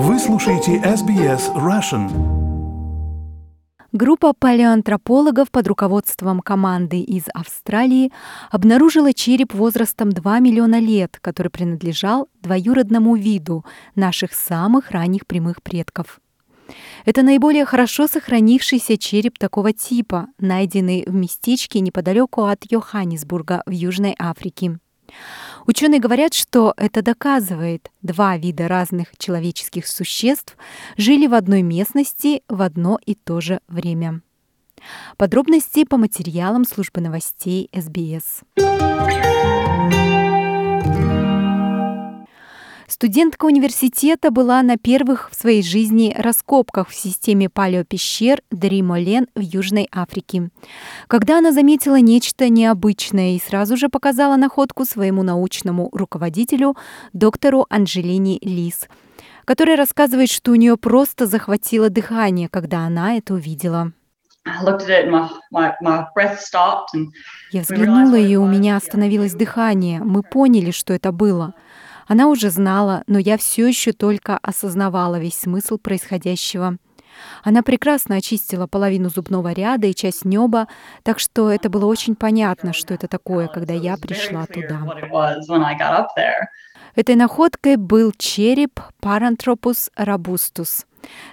Вы слушаете SBS Russian. Группа палеоантропологов под руководством команды из Австралии обнаружила череп возрастом 2 миллиона лет, который принадлежал двоюродному виду наших самых ранних прямых предков. Это наиболее хорошо сохранившийся череп такого типа, найденный в местечке неподалеку от Йоханнесбурга в Южной Африке. Ученые говорят, что это доказывает, два вида разных человеческих существ жили в одной местности в одно и то же время. Подробности по материалам службы новостей СБС. Студентка университета была на первых в своей жизни раскопках в системе палеопещер Дримолен в Южной Африке. Когда она заметила нечто необычное и сразу же показала находку своему научному руководителю, доктору Анжелине Лис, который рассказывает, что у нее просто захватило дыхание, когда она это увидела. Я взглянула, и у меня остановилось дыхание. Мы поняли, что это было — она уже знала, но я все еще только осознавала весь смысл происходящего. Она прекрасно очистила половину зубного ряда и часть неба, так что это было очень понятно, что это такое, когда я пришла туда. Этой находкой был череп Paranthropus robustus,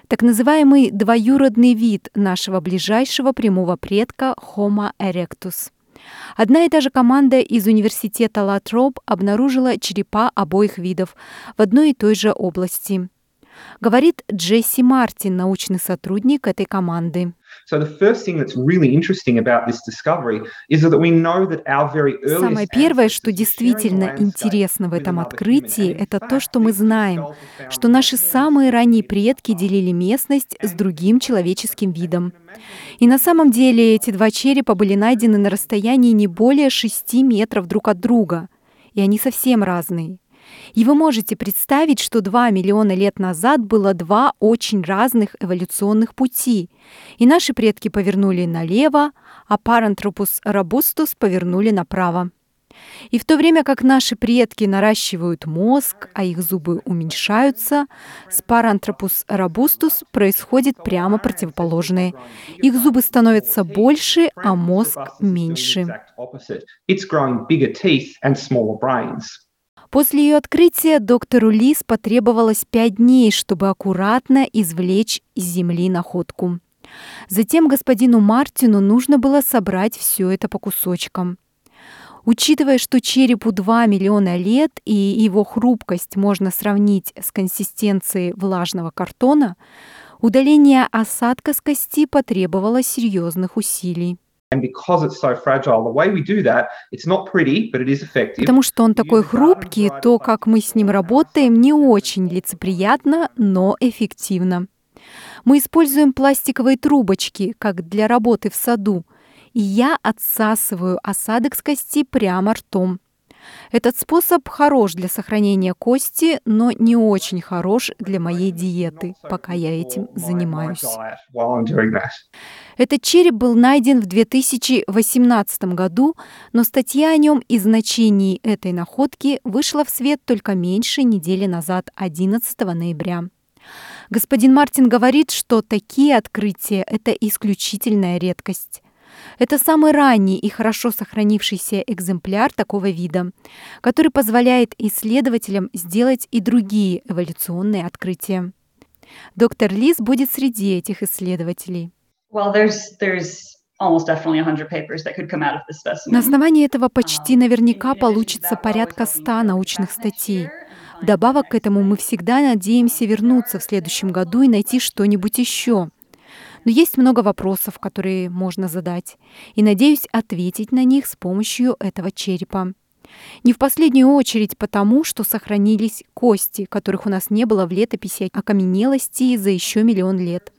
так называемый двоюродный вид нашего ближайшего прямого предка Homo erectus. Одна и та же команда из университета Латроп обнаружила черепа обоих видов в одной и той же области. Говорит Джесси Мартин, научный сотрудник этой команды. Самое первое, что действительно интересно в этом открытии, это то, что мы знаем, что наши самые ранние предки делили местность с другим человеческим видом. И на самом деле эти два черепа были найдены на расстоянии не более 6 метров друг от друга, и они совсем разные. И вы можете представить, что 2 миллиона лет назад было два очень разных эволюционных пути. И наши предки повернули налево, а Paranthropus robustus повернули направо. И в то время как наши предки наращивают мозг, а их зубы уменьшаются, с Paranthropus robustus происходит прямо противоположное. Их зубы становятся больше, а мозг меньше. После ее открытия доктору Лис потребовалось пять дней, чтобы аккуратно извлечь из земли находку. Затем господину Мартину нужно было собрать все это по кусочкам. Учитывая, что черепу 2 миллиона лет и его хрупкость можно сравнить с консистенцией влажного картона, удаление осадка с кости потребовало серьезных усилий. Потому что он такой хрупкий, то, как мы с ним работаем, не очень лицеприятно, но эффективно. Мы используем пластиковые трубочки, как для работы в саду, и я отсасываю осадок с кости прямо ртом. Этот способ хорош для сохранения кости, но не очень хорош для моей диеты, пока я этим занимаюсь. Этот череп был найден в 2018 году, но статья о нем и значении этой находки вышла в свет только меньше недели назад, 11 ноября. Господин Мартин говорит, что такие открытия – это исключительная редкость. Это самый ранний и хорошо сохранившийся экземпляр такого вида, который позволяет исследователям сделать и другие эволюционные открытия. Доктор Лис будет среди этих исследователей. Well, there's, there's на основании этого почти наверняка получится порядка 100 научных статей. Вдобавок к этому мы всегда надеемся вернуться в следующем году и найти что-нибудь еще. Но есть много вопросов, которые можно задать, и надеюсь ответить на них с помощью этого черепа. Не в последнюю очередь потому, что сохранились кости, которых у нас не было в летописи окаменелости за еще миллион лет.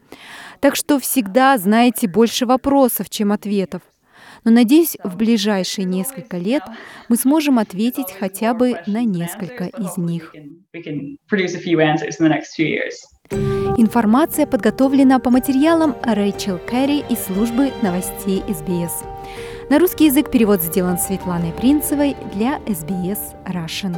Так что всегда знаете больше вопросов, чем ответов. Но надеюсь, в ближайшие несколько лет мы сможем ответить хотя бы на несколько из них. Информация подготовлена по материалам Рэйчел Кэрри из службы новостей СБС. На русский язык перевод сделан Светланой Принцевой для СБС Russian.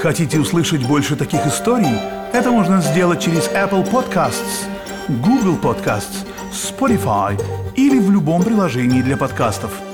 Хотите услышать больше таких историй? Это можно сделать через Apple Podcasts, Google Podcasts, Spotify или в любом приложении для подкастов –